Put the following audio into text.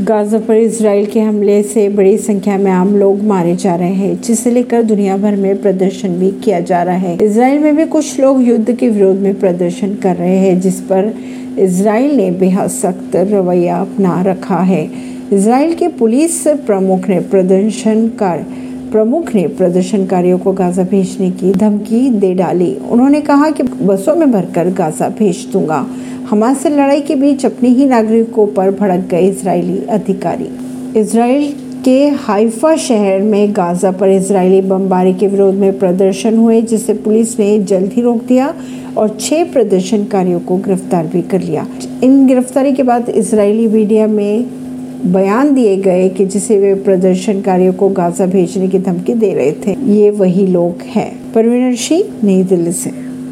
Gaza पर Israel के हमले से बड़ी संख्या में आम लोग मारे जा रहे हैं, जिसे लेकर दुनिया भर में प्रदर्शन भी किया जा रहा है। इसराइल में भी कुछ लोग युद्ध के विरोध में प्रदर्शन कर रहे हैं, जिस पर इसराइल ने बेहद सख्त रवैया अपना रखा है। इसराइल के पुलिस प्रमुख ने प्रदर्शनकार प्रमुख ने प्रदर्शनकारियों को गाजा भेजने की धमकी दे डाली। उन्होंने कहा कि बसों में भरकर गाजा भेज दूँगा। हमास से लड़ाई के बीच अपने ही नागरिकों पर भड़क गए इसराइली अधिकारी। इसराइल के हाइफा शहर में गाजा पर इसराइली बमबारी के विरोध में प्रदर्शन हुए, जिसे पुलिस ने जल्द ही रोक दिया और छह प्रदर्शनकारियों को गिरफ़्तार भी कर लिया। इन गिरफ्तारी के बाद इसराइली मीडिया में बयान दिए गए कि जिसे वे प्रदर्शनकारियों को गाजा भेजने की धमकी दे रहे थे, ये वही लोग हैं। परवीन सिंह, नई दिल्ली से।